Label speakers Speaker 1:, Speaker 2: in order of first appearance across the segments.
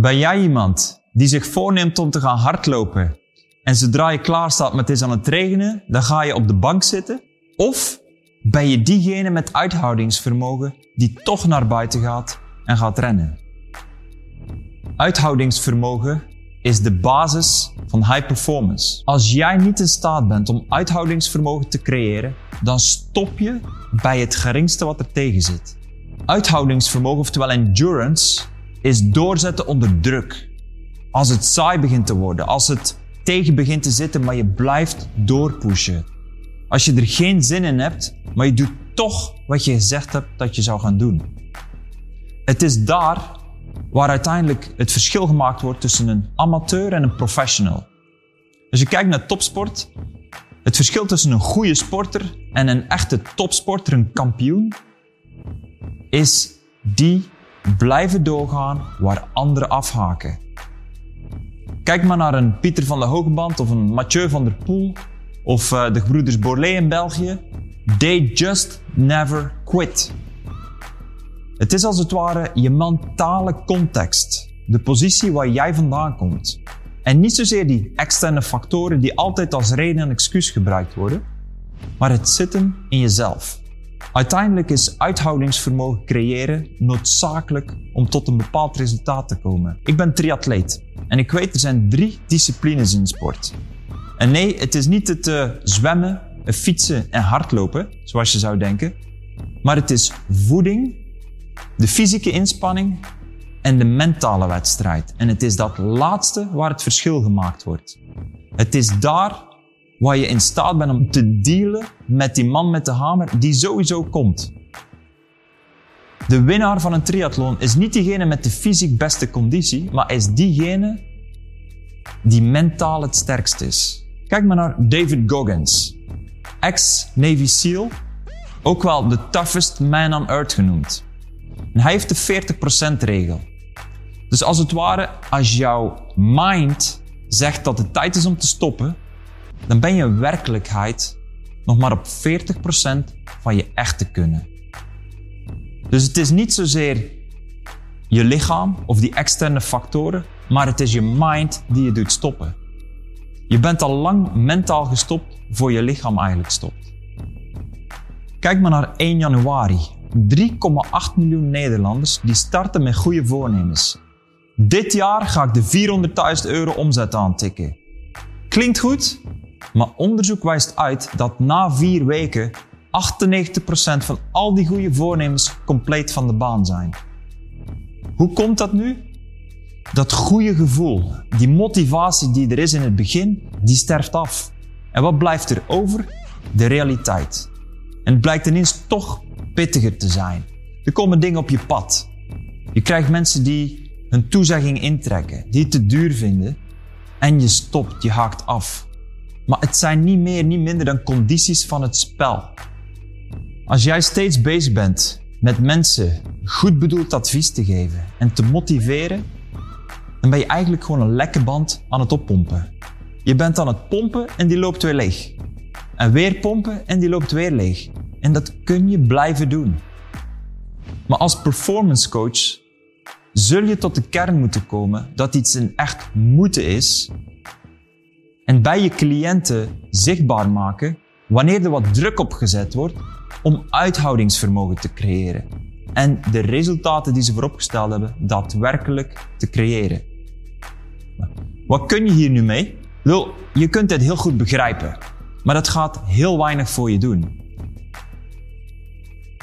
Speaker 1: Ben jij iemand die zich voorneemt om te gaan hardlopen en zodra je klaar staat met het is aan het regenen, dan ga je op de bank zitten? Of ben je diegene met uithoudingsvermogen die toch naar buiten gaat en gaat rennen? Uithoudingsvermogen is de basis van high performance. Als jij niet in staat bent om uithoudingsvermogen te creëren, dan stop je bij het geringste wat er tegen zit. Uithoudingsvermogen, oftewel endurance, is doorzetten onder druk. Als het saai begint te worden, als het tegen begint te zitten, maar je blijft doorpushen. Als je er geen zin in hebt, maar je doet toch wat je gezegd hebt dat je zou gaan doen. Het is daar waar uiteindelijk het verschil gemaakt wordt tussen een amateur en een professional. Als je kijkt naar topsport, het verschil tussen een goede sporter en een echte topsporter, een kampioen, is die blijven doorgaan waar anderen afhaken. Kijk maar naar een Pieter van de Hogeband of een Mathieu van der Poel of uh, de gebroeders Borlée in België. They just never quit. Het is als het ware je mentale context, de positie waar jij vandaan komt. En niet zozeer die externe factoren die altijd als reden en excuus gebruikt worden, maar het zitten in jezelf. Uiteindelijk is uithoudingsvermogen creëren noodzakelijk om tot een bepaald resultaat te komen. Ik ben triatleet en ik weet er zijn drie disciplines in sport. En nee, het is niet het uh, zwemmen, het fietsen en hardlopen, zoals je zou denken, maar het is voeding, de fysieke inspanning en de mentale wedstrijd. En het is dat laatste waar het verschil gemaakt wordt. Het is daar waar je in staat bent om te dealen met die man met de hamer die sowieso komt. De winnaar van een triathlon is niet diegene met de fysiek beste conditie, maar is diegene die mentaal het sterkst is. Kijk maar naar David Goggins, ex-Navy SEAL, ook wel de toughest man on earth genoemd. En hij heeft de 40% regel. Dus als het ware, als jouw mind zegt dat het tijd is om te stoppen, dan ben je werkelijkheid nog maar op 40% van je echte kunnen. Dus het is niet zozeer je lichaam of die externe factoren, maar het is je mind die je doet stoppen. Je bent al lang mentaal gestopt voor je lichaam eigenlijk stopt. Kijk maar naar 1 januari. 3,8 miljoen Nederlanders die starten met goede voornemens. Dit jaar ga ik de 400.000 euro omzet aantikken. Klinkt goed, maar onderzoek wijst uit dat na vier weken 98% van al die goede voornemens compleet van de baan zijn. Hoe komt dat nu? Dat goede gevoel, die motivatie die er is in het begin, die sterft af. En wat blijft er over? De realiteit. En het blijkt ineens toch pittiger te zijn. Er komen dingen op je pad. Je krijgt mensen die hun toezegging intrekken, die het te duur vinden. En je stopt, je haakt af. Maar het zijn niet meer, niet minder dan condities van het spel. Als jij steeds bezig bent met mensen goed bedoeld advies te geven en te motiveren, dan ben je eigenlijk gewoon een lekke band aan het oppompen. Je bent aan het pompen en die loopt weer leeg. En weer pompen en die loopt weer leeg. En dat kun je blijven doen. Maar als performance coach zul je tot de kern moeten komen dat iets een echt moeten is en bij je cliënten zichtbaar maken wanneer er wat druk op gezet wordt om uithoudingsvermogen te creëren en de resultaten die ze vooropgesteld hebben daadwerkelijk te creëren. Wat kun je hier nu mee? Wel, je kunt dit heel goed begrijpen, maar dat gaat heel weinig voor je doen.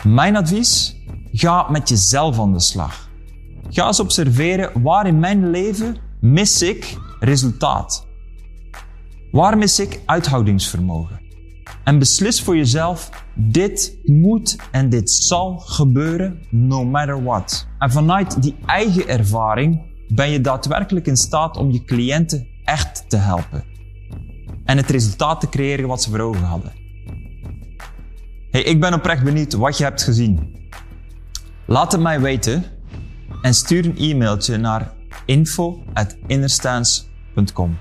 Speaker 1: Mijn advies? Ga met jezelf aan de slag. Ga eens observeren waar in mijn leven mis ik resultaat. Waar mis ik uithoudingsvermogen? En beslis voor jezelf, dit moet en dit zal gebeuren no matter what. En vanuit die eigen ervaring ben je daadwerkelijk in staat om je cliënten echt te helpen. En het resultaat te creëren wat ze voor ogen hadden. Hey, ik ben oprecht benieuwd wat je hebt gezien. Laat het mij weten en stuur een e-mailtje naar info.innerstance.com.